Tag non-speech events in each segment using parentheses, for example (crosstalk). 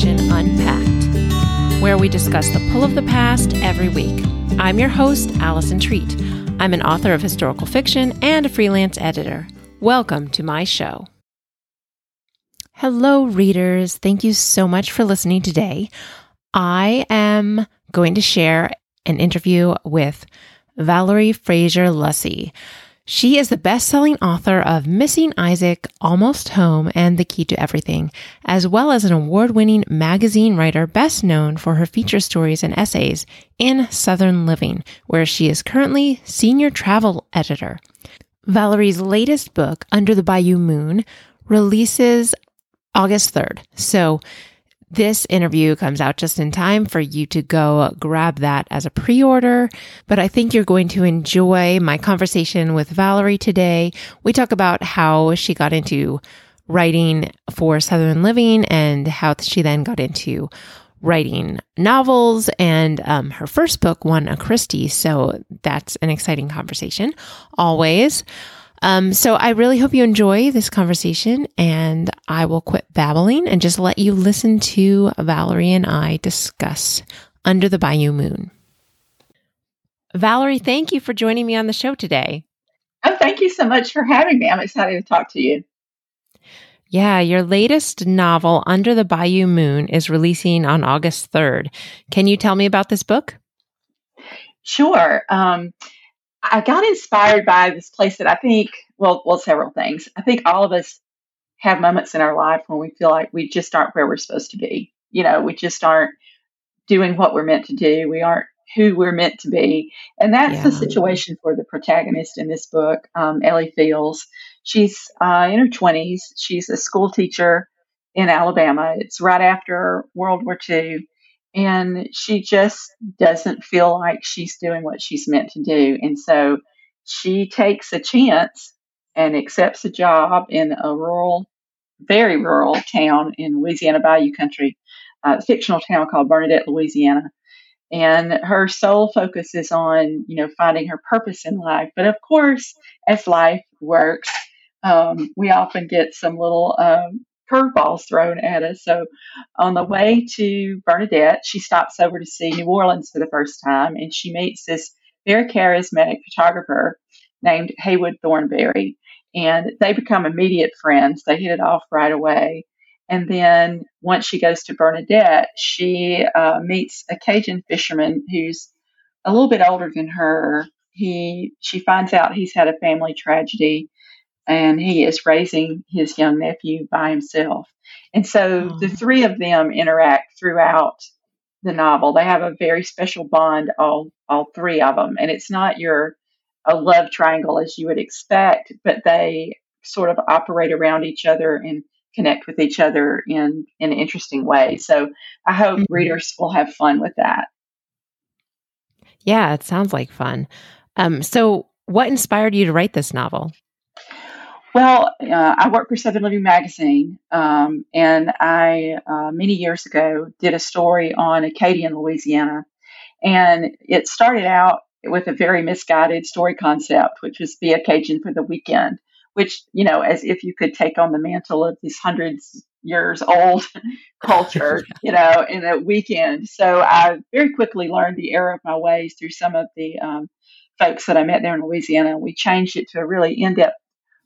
Fiction Unpacked, where we discuss the pull of the past every week. I'm your host, Allison Treat. I'm an author of historical fiction and a freelance editor. Welcome to my show. Hello, readers. Thank you so much for listening today. I am going to share an interview with Valerie Fraser Luesse. She is the best selling author of Missing Isaac, Almost Home, and The Key to Everything, as well as an award winning magazine writer best known for her feature stories and essays in Southern Living, where she is currently senior travel editor. Valerie's latest book, Under the Bayou Moon, releases August 3rd. So this interview comes out just in time for you to go grab that as a pre order. But I think you're going to enjoy my conversation with Valerie today. We talk about how she got into writing for Southern Living and how she then got into writing novels and um, her first book won a Christy. So that's an exciting conversation always. Um, so I really hope you enjoy this conversation and I will quit babbling and just let you listen to Valerie and I discuss Under the Bayou Moon. Valerie, thank you for joining me on the show today. Oh, thank you so much for having me. I'm excited to talk to you. Yeah, your latest novel, Under the Bayou Moon, is releasing on August 3rd. Can you tell me about this book? Sure. Um, I got inspired by this place that I think, well, well, several things. I think all of us have moments in our life when we feel like we just aren't where we're supposed to be. You know, we just aren't doing what we're meant to do. We aren't who we're meant to be. And that's yeah. the situation for the protagonist in this book, um, Ellie Fields. She's uh, in her 20s. She's a school teacher in Alabama. It's right after World War II and she just doesn't feel like she's doing what she's meant to do. And so she takes a chance and accepts a job in a rural, very rural town in Louisiana Bayou country, a fictional town called Bernadette, Louisiana. And her sole focus is on, you know, finding her purpose in life. But of course, as life works, um, we often get some little um, curveballs thrown at us. So on the way to Bernadette, she stops over to see New Orleans for the first time and she meets this very charismatic photographer named Haywood Thornberry. And they become immediate friends. They hit it off right away. And then once she goes to Bernadette, she uh, meets a Cajun fisherman who's a little bit older than her. He she finds out he's had a family tragedy and he is raising his young nephew by himself. And so the three of them interact throughout the novel. They have a very special bond, all all three of them, and it's not your a love triangle as you would expect, but they sort of operate around each other and connect with each other in in an interesting way. So I hope mm-hmm. readers will have fun with that. Yeah, it sounds like fun. Um, so, what inspired you to write this novel? Well, uh, I work for Southern Living Magazine, um, and I, uh, many years ago, did a story on Acadiana, Louisiana. And it started out with a very misguided story concept, which was be a Cajun for the weekend, which, you know, as if you could take on the mantle of this hundreds years old (laughs) culture, (laughs) you know, in a weekend. So I very quickly learned the error of my ways through some of the um, folks that I met there in Louisiana. We changed it to a really in depth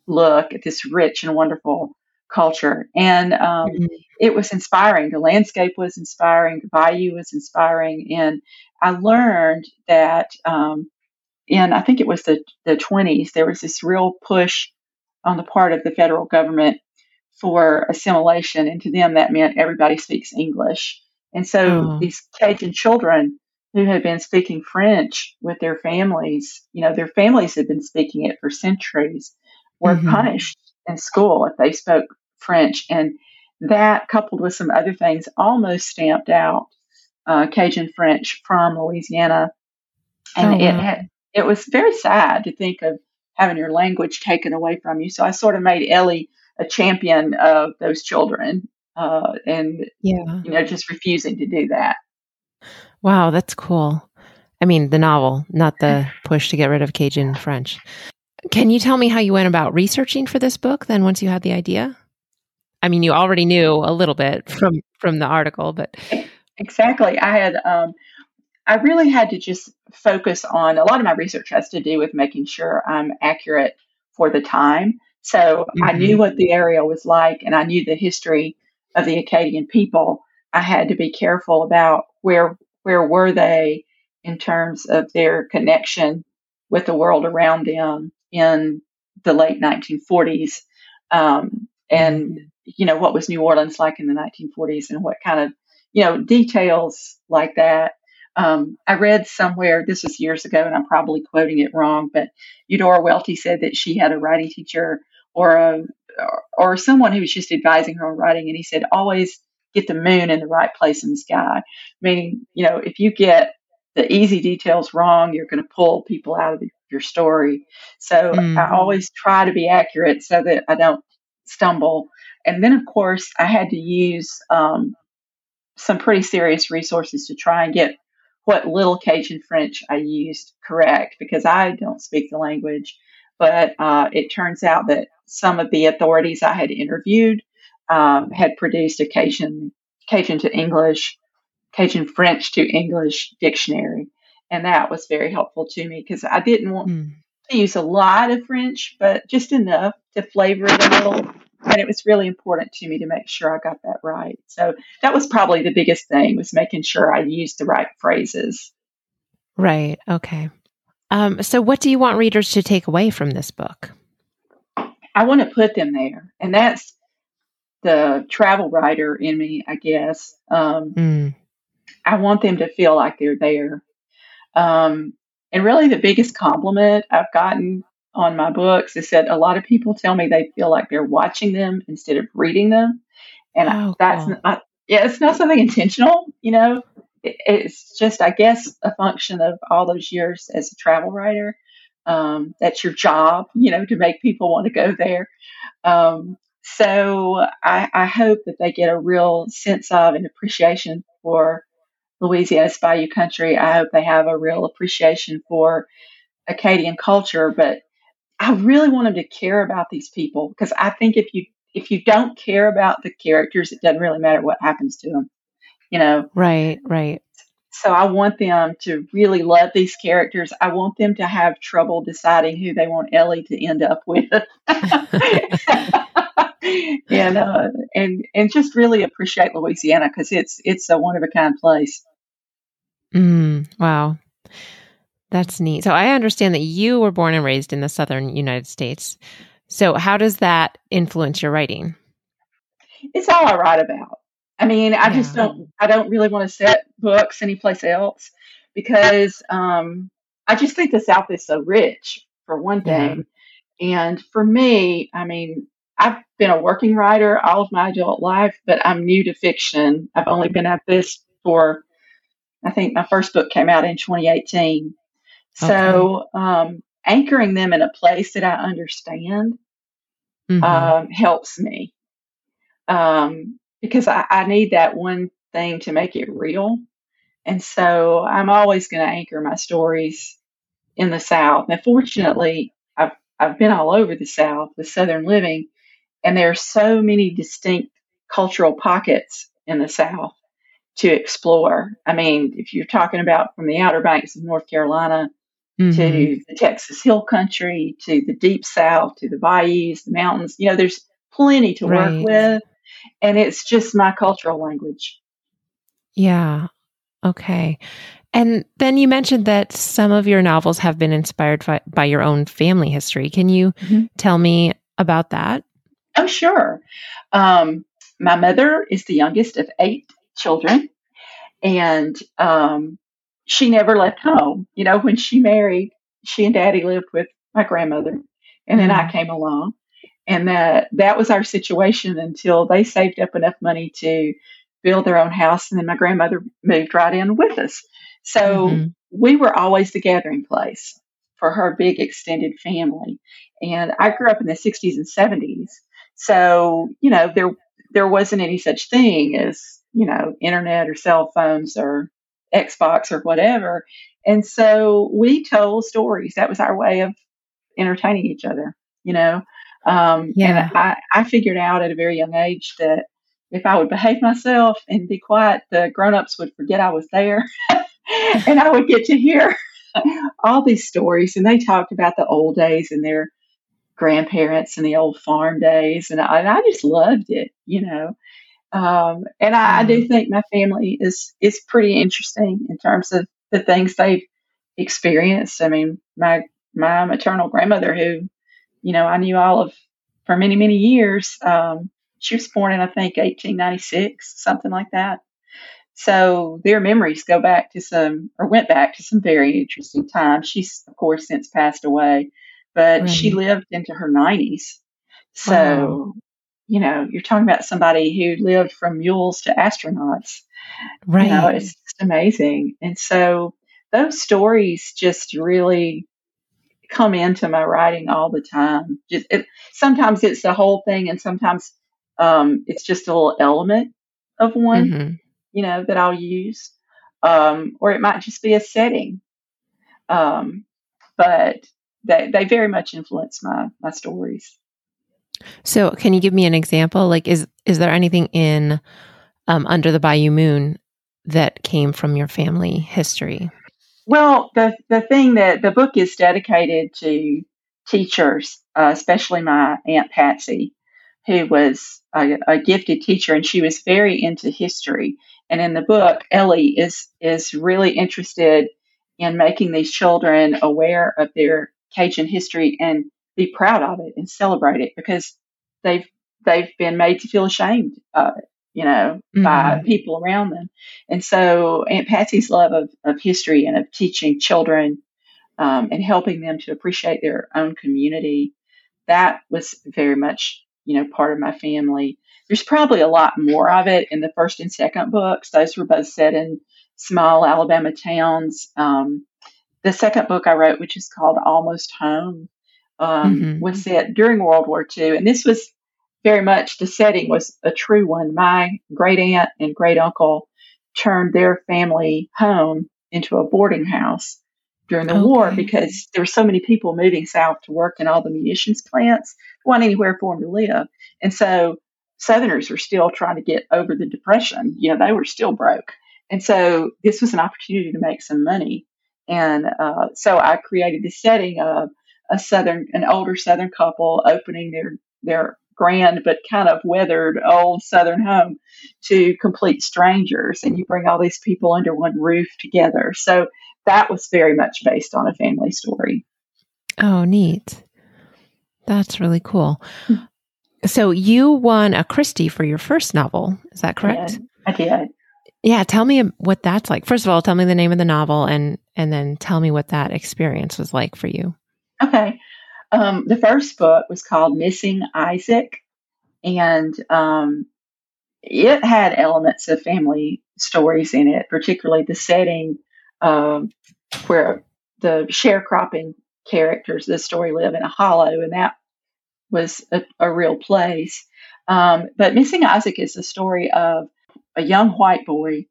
look at this rich and wonderful culture. And um, mm-hmm. it was inspiring. The landscape was inspiring. The bayou was inspiring. And I learned that um, in, I think it was the, the 20s, there was this real push on the part of the federal government for assimilation. And to them, that meant everybody speaks English. And so oh. these Cajun children who had been speaking French with their families, you know, their families had been speaking it for centuries were mm-hmm. punished in school if they spoke French. And that, coupled with some other things, almost stamped out uh, Cajun French from Louisiana. And oh, it had, it was very sad to think of having your language taken away from you. So I sort of made Ellie a champion of those children, uh, and yeah, you know, just refusing to do that. Wow, that's cool. I mean, the novel, not the push to get rid of Cajun French. Can you tell me how you went about researching for this book then once you had the idea? I mean, you already knew a little bit from from the article, but exactly. I had um, I really had to just focus on a lot of my research has to do with making sure I'm accurate for the time. So mm-hmm. I knew what the area was like, and I knew the history of the Acadian people. I had to be careful about where where were they in terms of their connection with the world around them in the late 1940s, um, and mm-hmm. you know what was New Orleans like in the 1940s, and what kind of you know details like that. Um, I read somewhere this was years ago, and I'm probably quoting it wrong, but Eudora Welty said that she had a writing teacher or a or someone who was just advising her on writing, and he said always get the moon in the right place in the sky. Meaning, you know, if you get the easy details wrong, you're going to pull people out of your story. So mm-hmm. I always try to be accurate so that I don't stumble. And then, of course, I had to use um, some pretty serious resources to try and get what little Cajun French I used correct because I don't speak the language. But uh, it turns out that some of the authorities I had interviewed um, had produced a Cajun, Cajun to English, Cajun French to English dictionary. And that was very helpful to me because I didn't want mm. to use a lot of French, but just enough to flavor it a little. And it was really important to me to make sure I got that right. So that was probably the biggest thing was making sure I used the right phrases. Right. Okay. Um, so, what do you want readers to take away from this book? I want to put them there. And that's the travel writer in me, I guess. Um, mm. I want them to feel like they're there. Um, and really, the biggest compliment I've gotten on my books is that a lot of people tell me they feel like they're watching them instead of reading them. And oh, that's cool. not, yeah, it's not something intentional, you know. It, it's just, I guess, a function of all those years as a travel writer. Um, that's your job, you know, to make people want to go there. Um, so I, I, hope that they get a real sense of and appreciation for Louisiana's Bayou country. I hope they have a real appreciation for Acadian culture, but I really want them to care about these people because I think if you if you don't care about the characters, it doesn't really matter what happens to them. You know, right, right. So I want them to really love these characters. I want them to have trouble deciding who they want Ellie to end up with. (laughs) and uh, and and just really appreciate Louisiana because it's it's a one of a kind place. Mm, wow, that's neat. So I understand that you were born and raised in the southern United States. So how does that influence your writing? It's all I write about. I mean, I yeah. just don't. I don't really want to set books anyplace else because um, I just think the South is so rich for one thing. Yeah. And for me, I mean, I've been a working writer all of my adult life, but I'm new to fiction. I've only been at this for, I think my first book came out in 2018. Okay. So, um, anchoring them in a place that I understand mm-hmm. um, helps me um, because I, I need that one thing to make it real. And so I'm always going to anchor my stories in the South. Now, fortunately, I've I've been all over the South with Southern living, and there are so many distinct cultural pockets in the South to explore. I mean, if you're talking about from the Outer Banks of North Carolina mm-hmm. to the Texas Hill Country to the Deep South to the bayous, the mountains, you know, there's plenty to right. work with. And it's just my cultural language. Yeah. Okay. And then you mentioned that some of your novels have been inspired by, by your own family history. Can you mm-hmm. tell me about that? Oh, sure. Um, my mother is the youngest of eight children, and um, she never left home. You know, when she married, she and daddy lived with my grandmother, and then mm-hmm. I came along. And that that was our situation until they saved up enough money to build their own house, and then my grandmother moved right in with us. So mm-hmm. we were always the gathering place for her big extended family. And I grew up in the 60s and 70s, so, you know, there there wasn't any such thing as, you know, internet or cell phones or Xbox or whatever. And so we told stories. That was our way of entertaining each other, you know. Um, yeah. And I, I figured out at a very young age that if I would behave myself and be quiet, the grown-ups would forget I was there, (laughs) and I would get to hear (laughs) all these stories. And they talked about the old days and their grandparents and the old farm days, and I, and I just loved it, you know. Um, and I, I, do mm-hmm. think my family is is pretty interesting in terms of the things they've experienced. I mean, my my maternal grandmother, who you know I knew all of for many many years, um, she was born in I think 1896, something like that. So their memories go back to some, or went back to some very interesting times. She's of course since passed away, but right. she lived into her 90s. So wow you know, you're talking about somebody who lived from mules to astronauts. Right. You know, it's just amazing. And so those stories just really come into my writing all the time. Just, it, sometimes it's the whole thing, and sometimes um, it's just a little element of one, mm-hmm. you know, that I'll use. Um, or it might just be a setting. Um, but they, they very much influence my, my stories. So, can you give me an example? Like, is is there anything in um, Under the Bayou Moon that came from your family history? Well, the the thing that the book is dedicated to teachers, uh, especially my aunt Patsy, who was a, a, gifted teacher, and she was very into history. And in the book, Ellie is is really interested in making these children aware of their Cajun history and be proud of it and celebrate it because they've they've been made to feel ashamed of it, you know, mm-hmm. by people around them. And so Aunt Patsy's love of, of history and of teaching children um, and helping them to appreciate their own community, that was very much, you know, part of my family. There's probably a lot more of it in the first and second books. Those were both set in small Alabama towns. Um, the second book I wrote, which is called Almost Home, um, mm-hmm. was set during World War II. And this was very much the setting was a true one. My great aunt and great uncle turned their family home into a boarding house during the okay. war because there were so many people moving south to work in all the munitions plants, want anywhere for them to live. And so Southerners were still trying to get over the depression. You know, they were still broke. And so this was an opportunity to make some money. And uh, so I created this setting of a southern, an older southern couple opening their their grand but kind of weathered old southern home to complete strangers, and you bring all these people under one roof together. So that was very much based on a family story. Oh, neat. That's really cool. Hmm. So you won a christy for your first novel. Is that correct? I did. I did. Yeah, tell me what that's like. First of all, tell me the name of the novel and and then tell me what that experience was like for you. Okay. Um, the first book was called Missing Isaac, and um, it had elements of family stories in it, particularly the setting um, where the sharecropping characters the story live in a hollow, and that was a, a real place. Um, but Missing Isaac is the story of a young white boy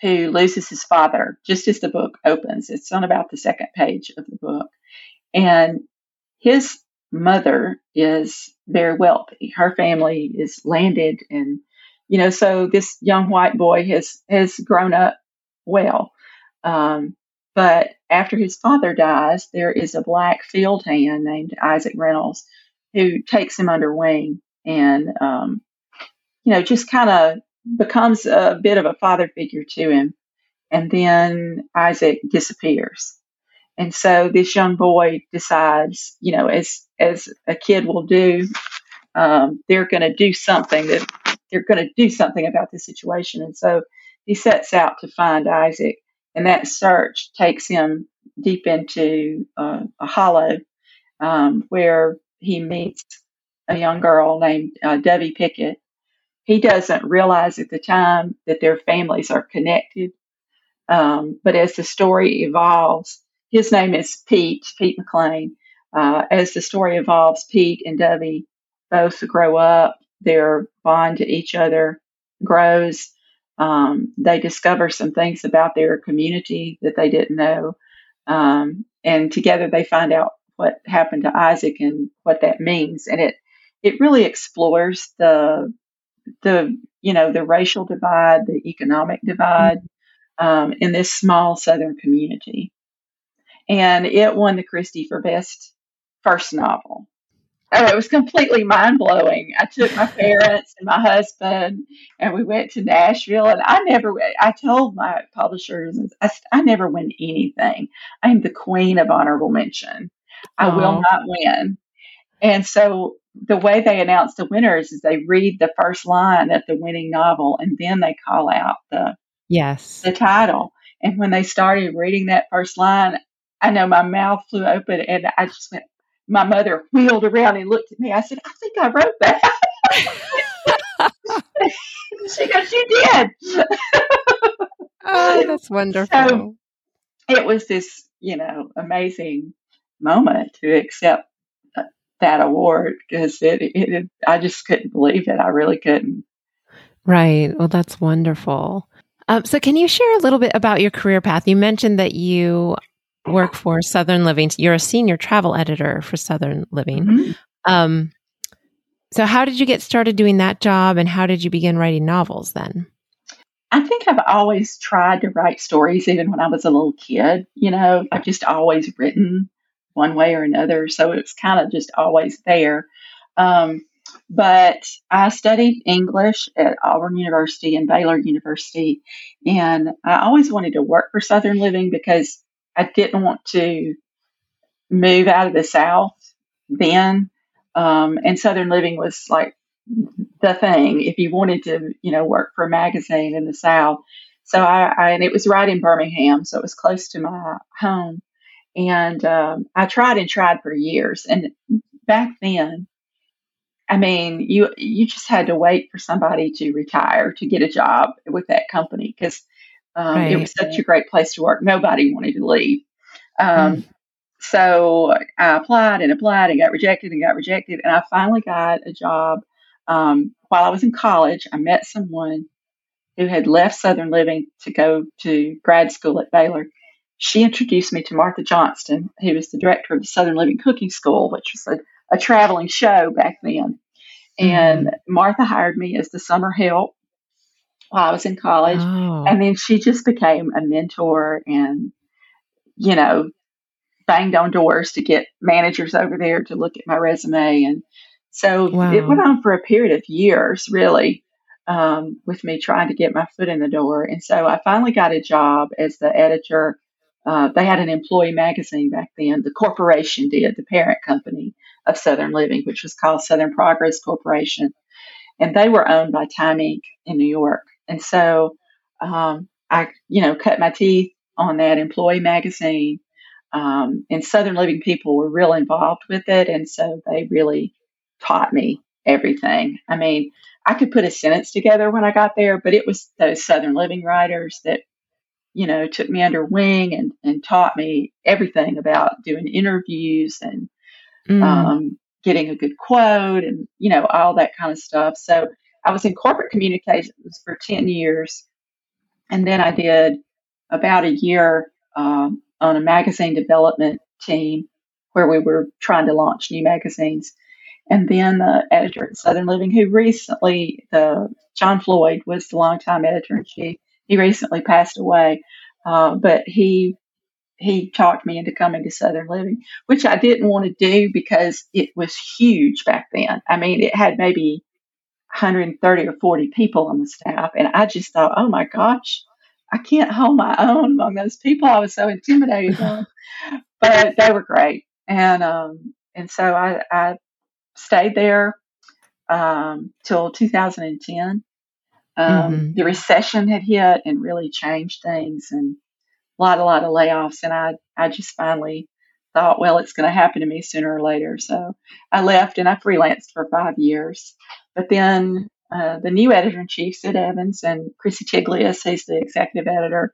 who loses his father just as the book opens. It's on about the second page of the book. And his mother is very wealthy. Her family is landed and you know, so this young white boy has has grown up well. Um, but after his father dies, there is a black field hand named Isaac Reynolds who takes him under wing and um, you know just kind of becomes a bit of a father figure to him. And then Isaac disappears. And so this young boy decides, you know, as as a kid will do, um, they're going to do something that they're going to do something about this situation. And so he sets out to find Isaac, and that search takes him deep into uh, a hollow um, where he meets a young girl named uh, Debbie Pickett. He doesn't realize at the time that their families are connected, um, but as the story evolves, his name is Pete, Pete McLean. Uh, as the story evolves, Pete and Debbie both grow up. Their bond to each other grows. Um, they discover some things about their community that they didn't know. Um, and together they find out what happened to Isaac and what that means. And it it really explores the the you know the racial divide, the economic divide um, in this small Southern community, and it won the Christy for best first novel. Oh, it was completely mind blowing. I took my parents and my husband, and we went to Nashville. And I never, I told my publishers, I, I never win anything. I am the queen of honorable mention. I will not win. And so the way they announce the winners is they read the first line of the winning novel, and then they call out the yes the title. And when they started reading that first line, I know my mouth flew open, and I just went, my mother wheeled around and looked at me. I said, I think I wrote that. (laughs) she goes, You did. (laughs) oh, (laughs) that's wonderful. So it was this, you know, amazing moment to accept that award because it, it, it, I just couldn't believe it. I really couldn't. Right. Well, that's wonderful. Um, so, can you share a little bit about your career path? You mentioned that you work for Southern Living. You're a senior travel editor for Southern Living. Mm-hmm. Um, so, how did you get started doing that job, and how did you begin writing novels then? I think I've always tried to write stories, even when I was a little kid. You know, I've just always written one way or another, so it's kind of just always there. Um, but I studied English at Auburn University and Baylor University, and I always wanted to work for Southern Living because I didn't want to move out of the South then. Um, and Southern Living was like the thing if you wanted to, you know, work for a magazine in the South. So I, I and it was right in Birmingham, so it was close to my home. And um, I tried and tried for years. And back then, I mean, you you just had to wait for somebody to retire to get a job with that company because um, right. It was such a great place to work. Nobody wanted to leave. Um, mm. So I applied and applied and got rejected and got rejected. And I finally got a job um, while I was in college. I met someone who had left Southern Living to go to grad school at Baylor. She introduced me to Martha Johnston, who was the director of the Southern Living Cooking School, which was a, a traveling show back then. And mm. Martha hired me as the summer help while I was in college. Oh. And then she just became a mentor and, you know, banged on doors to get managers over there to look at my resume. And so wow. it went on for a period of years, really, um, with me trying to get my foot in the door. And so I finally got a job as the editor. Uh, they had an employee magazine back then. The corporation did, the parent company of Southern Living, which was called Southern Progress Corporation. And they were owned by Time Inc. in New York. And so um, I, you know, cut my teeth on that employee magazine. Um, and Southern Living people were real involved with it. And so they really taught me everything. I mean, I could put a sentence together when I got there, but it was those Southern Living writers that, you know, took me under wing and, and taught me everything about doing interviews and mm. um, getting a good quote and, you know, all that kind of stuff. So I was in corporate communications for 10 years. And then I did about a year um, on a magazine development team where we were trying to launch new magazines. And then the editor at Southern Living, who recently, the John Floyd was the longtime editor in chief. He recently passed away, uh, but he he talked me into coming to Southern Living, which I didn't want to do because it was huge back then. I mean, it had maybe 130 or 40 people on the staff. And I just thought, oh my gosh, I can't hold my own among those people. I was so intimidated. (laughs) but they were great. And, um, and so I, I stayed there, um, till 2010. Um, mm-hmm. the recession had hit and really changed things and a lot, a lot of layoffs. And I, I just finally thought, well, it's going to happen to me sooner or later. So I left and I freelanced for five years. But then uh, the new editor in chief, Sid Evans, and Krissy Tiglias, he's the executive editor,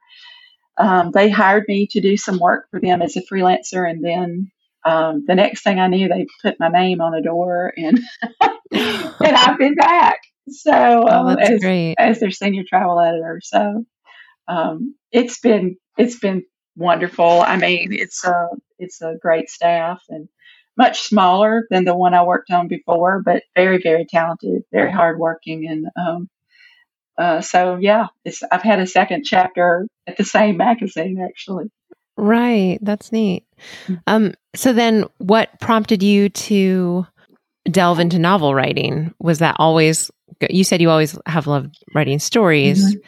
um, they hired me to do some work for them as a freelancer. And then um, the next thing I knew, they put my name on a door, and (laughs) and I've been back. So oh, um, as, great. as their senior travel editor, so um, it's been it's been wonderful. I mean, it's a it's a great staff, and much smaller than the one I worked on before, but very, very talented, very hardworking. And um, uh, so, yeah, I've had a second chapter at the same magazine, actually. Right. That's neat. Mm. Um, so then what prompted you to delve into novel writing? Was that always, you said you always have loved writing stories, mm-hmm.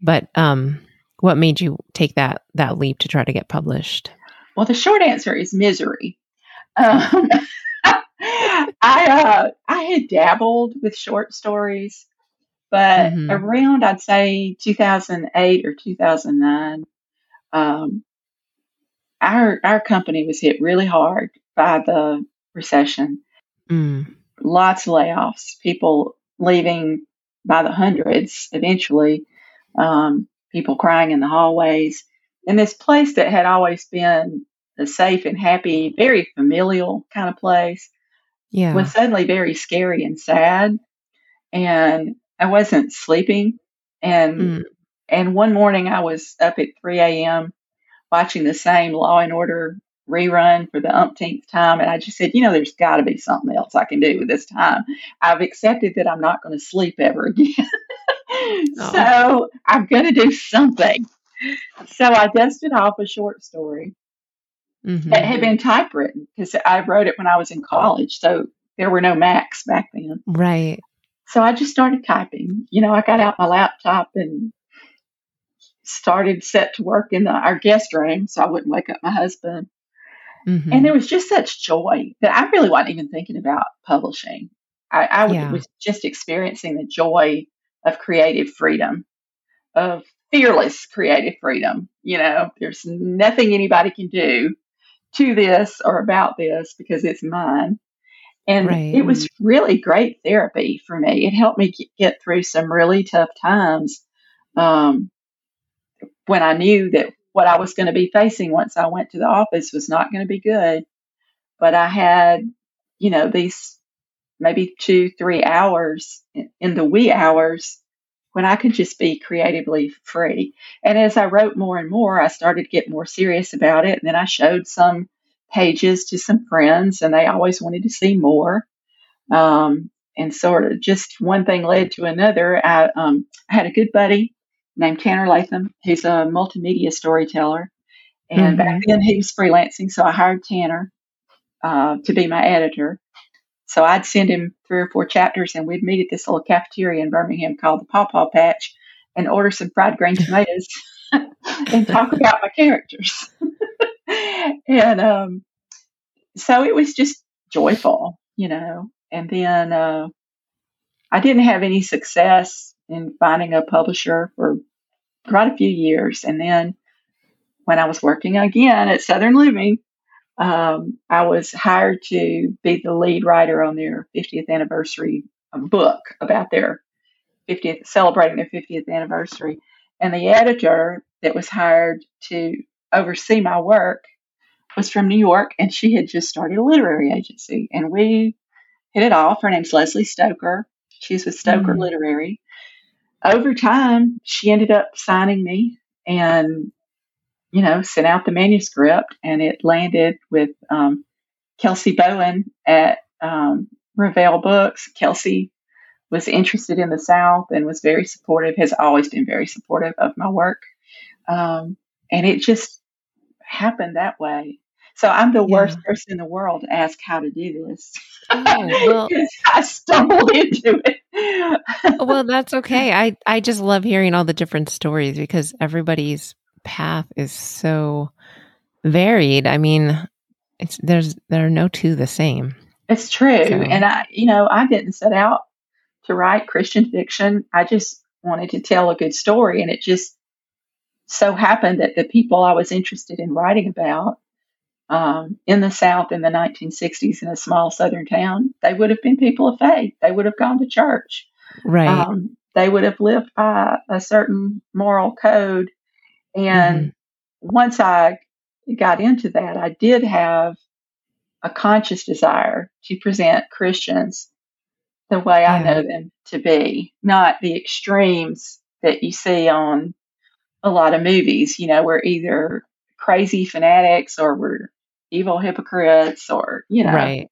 but um, what made you take that, that leap to try to get published? Well, the short answer is misery. Um, (laughs) I uh, I had dabbled with short stories, but mm-hmm. around I'd say 2008 or 2009, um, our our company was hit really hard by the recession. Mm. Lots of layoffs, people leaving by the hundreds. Eventually, um, people crying in the hallways, and this place that had always been a safe and happy, very familial kind of place, yeah. was suddenly very scary and sad. And I wasn't sleeping. And mm. and one morning I was up at 3 a.m. watching the same Law and Order rerun for the umpteenth time. And I just said, you know, there's got to be something else I can do with this time. I've accepted that I'm not going to sleep ever (laughs) again. oh. So I'm going to do something. So I dusted off a short story mm-hmm. that had been typewritten because I wrote it when I was in college. So there were no Macs back then. Right. So I just started typing. You know, I got out my laptop and started set to work in the, our guest room so I wouldn't wake up my husband. Mm-hmm. And there was just such joy that I really wasn't even thinking about publishing. I, I yeah. was just experiencing the joy of creative freedom, of fearless creative freedom. You know, there's nothing anybody can do to this or about this because it's mine. And right. it was really great therapy for me. It helped me get through some really tough times um, when I knew that what I was going to be facing once I went to the office was not going to be good. But I had, you know, these maybe two, three hours in, in the wee hours when I could just be creatively free. And as I wrote more and more, I started to get more serious about it. And then I showed some pages to some friends, and they always wanted to see more. Um, and sort of just one thing led to another. I, um, I, had a good buddy named Tanner Latham, who's a multimedia storyteller. And mm-hmm. back then he was freelancing, so I hired Tanner uh, to be my editor. So I'd send him three or four chapters, and we'd meet at this little cafeteria in Birmingham called the Paw Paw Patch and order some fried green (laughs) tomatoes (laughs) and talk about my characters. (laughs) and um, so it was just joyful, you know. And then uh, I didn't have any success in finding a publisher for quite a few years. And then when I was working again at Southern Living, um, I was hired to be the lead writer on their 50th anniversary book about their 50th, celebrating their 50th anniversary. And the editor that was hired to oversee my work was from New York, and she had just started a literary agency. And we hit it off. Her name's Leslie Stoker. She's with Stoker mm. Literary. Over time, she ended up signing me and you know, sent out the manuscript and it landed with um, Kelsey Bowen at um, Revell Books. Kelsey was interested in the South and was very supportive, has always been very supportive of my work. Um, and it just happened that way. So I'm the yeah. worst person in the world to ask how to do this. Oh, well, (laughs) I stumbled into it. well, that's (laughs) okay. I, I just love hearing all the different stories because everybody's path is so varied. I mean, it's there's there are no two the same. It's true. So. And I you know, I didn't set out to write Christian fiction. I just wanted to tell a good story and it just so happened that the people I was interested in writing about um, in the South in the 1960s in a small southern town, they would have been people of faith. They would have gone to church. Right. Um, they would have lived by a certain moral code and mm-hmm. once I got into that, I did have a conscious desire to present Christians the way yeah. I know them to be, not the extremes that you see on a lot of movies. You know, we're either crazy fanatics or we're evil hypocrites or, you know. Right.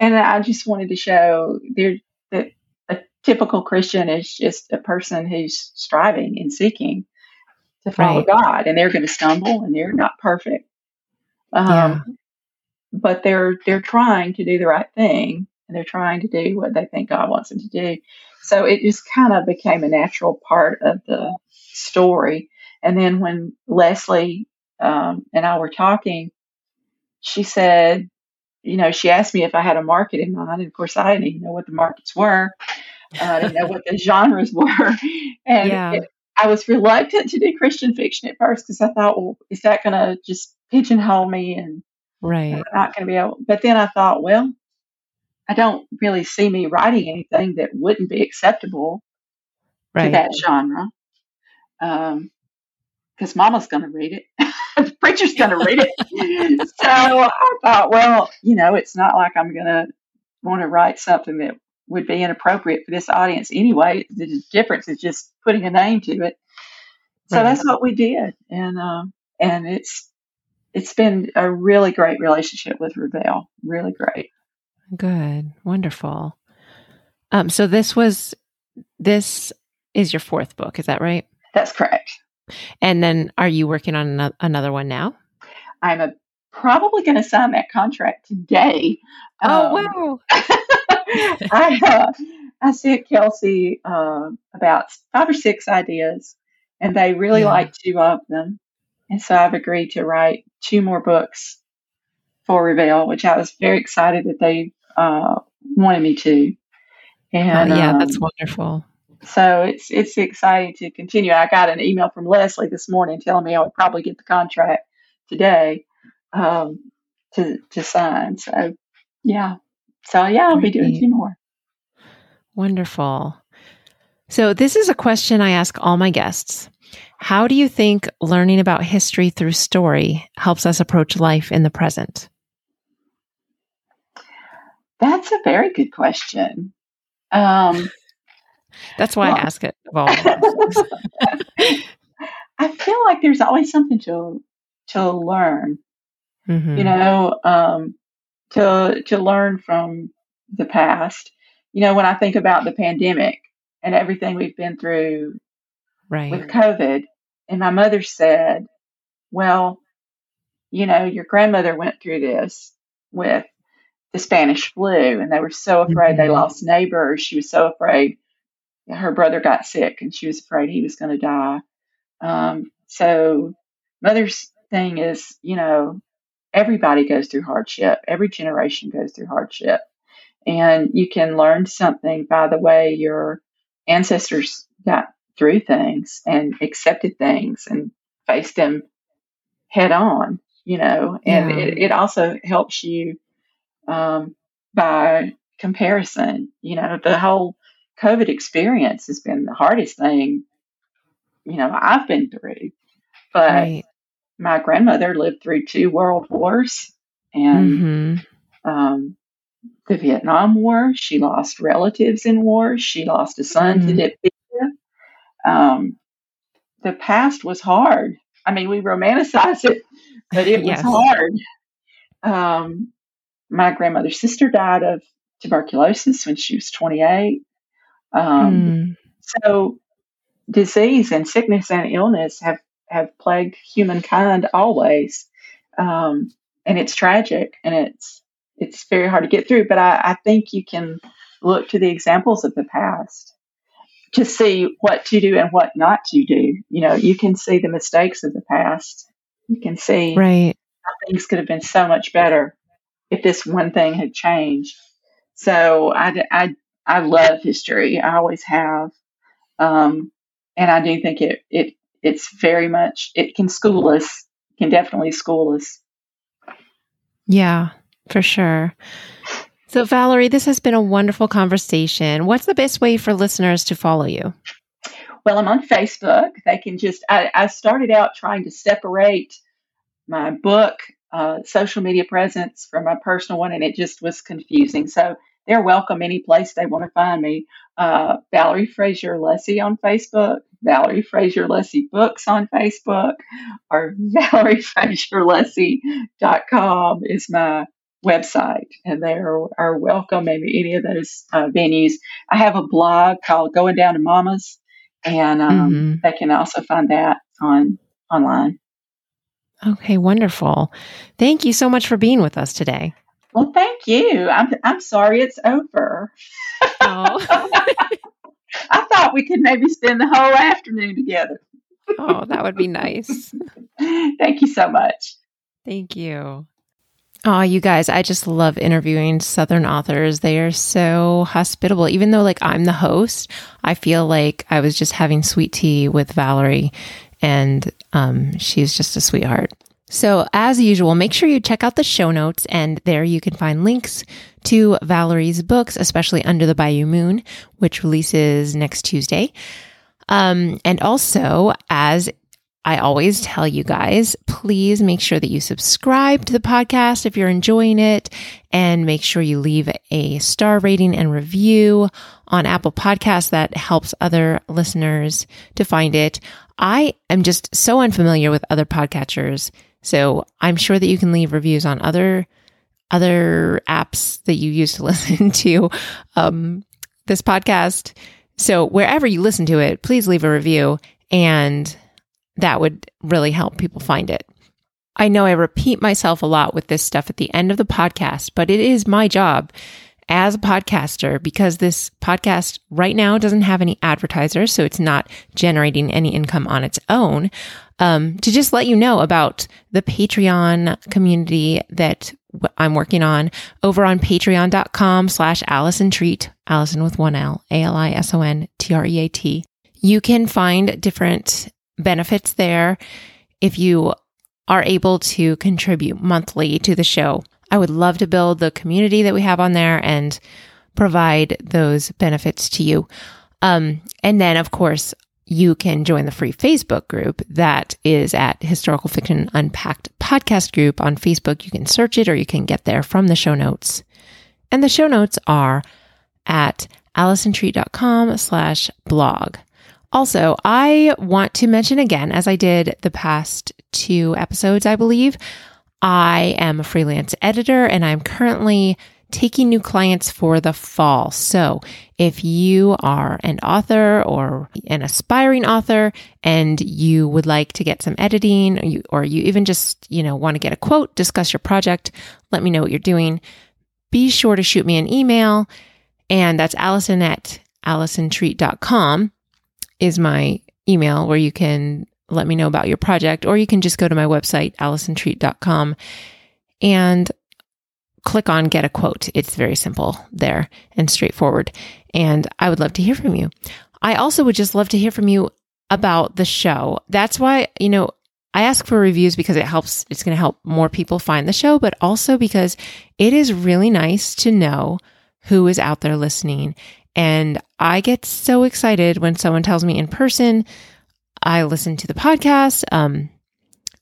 And I just wanted to show there that a typical Christian is just a person who's striving and seeking to follow Right. God, and they're going to stumble, and they're not perfect. Um, Yeah. but they're they're trying to do the right thing and they're trying to do what they think God wants them to do. So it just kind of became a natural part of the story. And then when Leslie um, and I were talking, she said, you know, she asked me if I had a market in mind. And of course, I didn't even know what the markets were. Uh, I didn't know what the (laughs) genres were. (laughs) And Yeah. it, I was reluctant to do Christian fiction at first because I thought, well, is that going to just pigeonhole me and Right. I'm not going to be able. But then I thought, well, I don't really see me writing anything that wouldn't be acceptable to that genre. Um, because Mama's going to read it, (laughs) the preacher's going to read it. (laughs) so I thought, well, you know, it's not like I'm going to want to write something that would be inappropriate for this audience anyway. The difference is just putting a name to it. So Right. that's what we did, and um, and it's it's been a really great relationship with Revell, really great. Good. Wonderful. Um, so this was this is your fourth book, is that right? That's correct. And then are you working on another one now? I'm a, probably going to sign that contract today. Oh Um, wow. (laughs) (laughs) I, uh, I sent Kelsey uh, about five or six ideas, and they really Yeah. like two of them. And so I've agreed to write two more books for Revell, which I was very excited that they uh, wanted me to. And Uh, yeah, um, that's wonderful. so it's it's exciting to continue. I got an email from Leslie this morning telling me I would probably get the contract today um, to to sign. So yeah, so yeah, I'll be doing two more. Wonderful. So this is a question I ask all my guests. How do you think learning about history through story helps us approach life in the present? That's a very good question. Um, (laughs) That's why Well- I ask it of all. (laughs) I feel like there's always something to to learn. Mhm. You know, um, to to learn from the past. You know, when I think about the pandemic and everything we've been through right. with COVID. And my mother said, Well, you know, your grandmother went through this with the Spanish flu, and they were so afraid they Mhm. lost neighbors. She was so afraid her brother got sick, and she was afraid he was going to die. Um, so, mother's thing is, you know, everybody goes through hardship, every generation goes through hardship. And you can learn something by the way your ancestors got through things and accepted things and faced them head on, you know, and Yeah. it, it also helps you um, by comparison. You know, the whole COVID experience has been the hardest thing, you know, I've been through. But Right. My grandmother lived through two world wars and hmm um, the Vietnam War. She lost relatives in war. She lost a son to Mhm. diphtheria. Um, the past was hard. I mean, we romanticize it, but it was hard. Um, my grandmother's sister died of tuberculosis when she was 28. Um, Mm. So, disease and sickness and illness have, have plagued humankind always. Um, and it's tragic and it's it's very hard to get through. But I, I think you can look to the examples of the past to see what to do and what not to do. You know, you can see the mistakes of the past. You can see Right. how things could have been so much better if this one thing had changed. So I, I, I love history. I always have. Um, and I do think it, it, it's very much, it can school us, can definitely school us. Yeah, for sure. So, Valerie, this has been a wonderful conversation. What's the best way for listeners to follow you? Well, I'm on Facebook. They can just, I, I started out trying to separate my book, uh, social media presence from my personal one, and it just was confusing. So they're welcome any place they want to find me. Uh, Valerie Fraser Luesse on Facebook, Valerie Fraser Luesse Books on Facebook, or (laughs) ValerieFraserLuesse.com is my website, and they are, are welcome in any of those uh, venues. I have a blog called Going Down to Mama's, and um, mm-hmm. they can also find that on online. Okay, wonderful. Thank you so much for being with us today. Well, thank you. I'm I'm sorry it's over. Oh. (laughs) I thought we could maybe spend the whole afternoon together. oh, that would be nice. (laughs) thank you so much. Thank you. Oh, you guys, I just love interviewing Southern authors. They are so hospitable. Even though, like, I'm the host, I feel like I was just having sweet tea with Valerie, and um, she's just a sweetheart. So, as usual, make sure you check out the show notes, and there you can find links to Valerie's books, especially Under the Bayou Moon, which releases next Tuesday. Um, and also, as I always tell you guys, please make sure that you subscribe to the podcast if you're enjoying it and make sure you leave a star rating and review on Apple Podcasts that helps other listeners to find it. I am just so unfamiliar with other podcatchers. So I'm sure that you can leave reviews on other other apps that you use to (laughs) listen to um, this podcast. So wherever you listen to it, please leave a review and that would really help people find it. I know I repeat myself a lot with this stuff at the end of the podcast, but it is my job as a podcaster because this podcast right now doesn't have any advertisers, so it's not generating any income on its own. Um, to just let you know about the Patreon community that I'm working on over on patreon.com slash Alison Treat, Alison with one L, A L I S O N T R E A T. You can find different benefits there if you are able to contribute monthly to the show. I would love to build the community that we have on there and provide those benefits to you. Um, and then, of course, you can join the free Facebook group that is at Historical Fiction Unpacked podcast group on Facebook. You can search it or you can get there from the show notes. And the show notes are at alisontreat.com slash blog. Also, I want to mention again, as I did the past two episodes, I believe, I am a freelance editor and I'm currently taking new clients for the fall. So if you are an author or an aspiring author and you would like to get some editing or you, or you even just, you know, want to get a quote, discuss your project, let me know what you're doing. Be sure to shoot me an email and that's Alison at alisontreat.com is my email where you can let me know about your project, or you can just go to my website, alisontreat.com, and click on get a quote. It's very simple there and straightforward. And I would love to hear from you. I also would just love to hear from you about the show. That's why, you know, I ask for reviews because it helps, it's going to help more people find the show, but also because it is really nice to know who is out there listening and I get so excited when someone tells me in person, I listen to the podcast, um,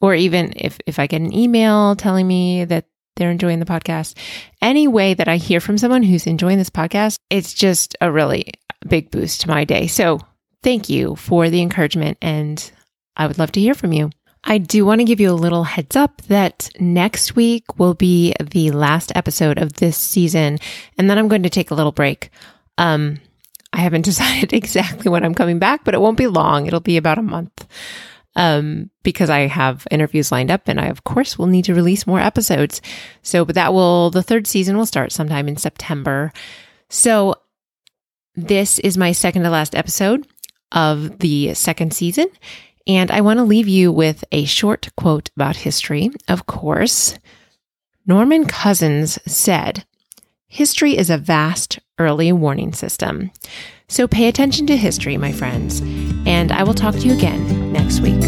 or even if, if I get an email telling me that they're enjoying the podcast. Any way that I hear from someone who's enjoying this podcast, it's just a really big boost to my day. So thank you for the encouragement, and I would love to hear from you. I do want to give you a little heads up that next week will be the last episode of this season, and then I'm going to take a little break. Um, I haven't (laughs) decided exactly when I'm coming back, but it won't be long. It'll be about a month. Um, because I have interviews lined up and I, of course, will need to release more episodes. So, but that will, the third season will start sometime in September. So, this is my second to last episode of the second season. And I want to leave you with a short quote about history. Of course, Norman Cousins said, History is a vast early warning system. So pay attention to history, my friends, and I will talk to you again next week.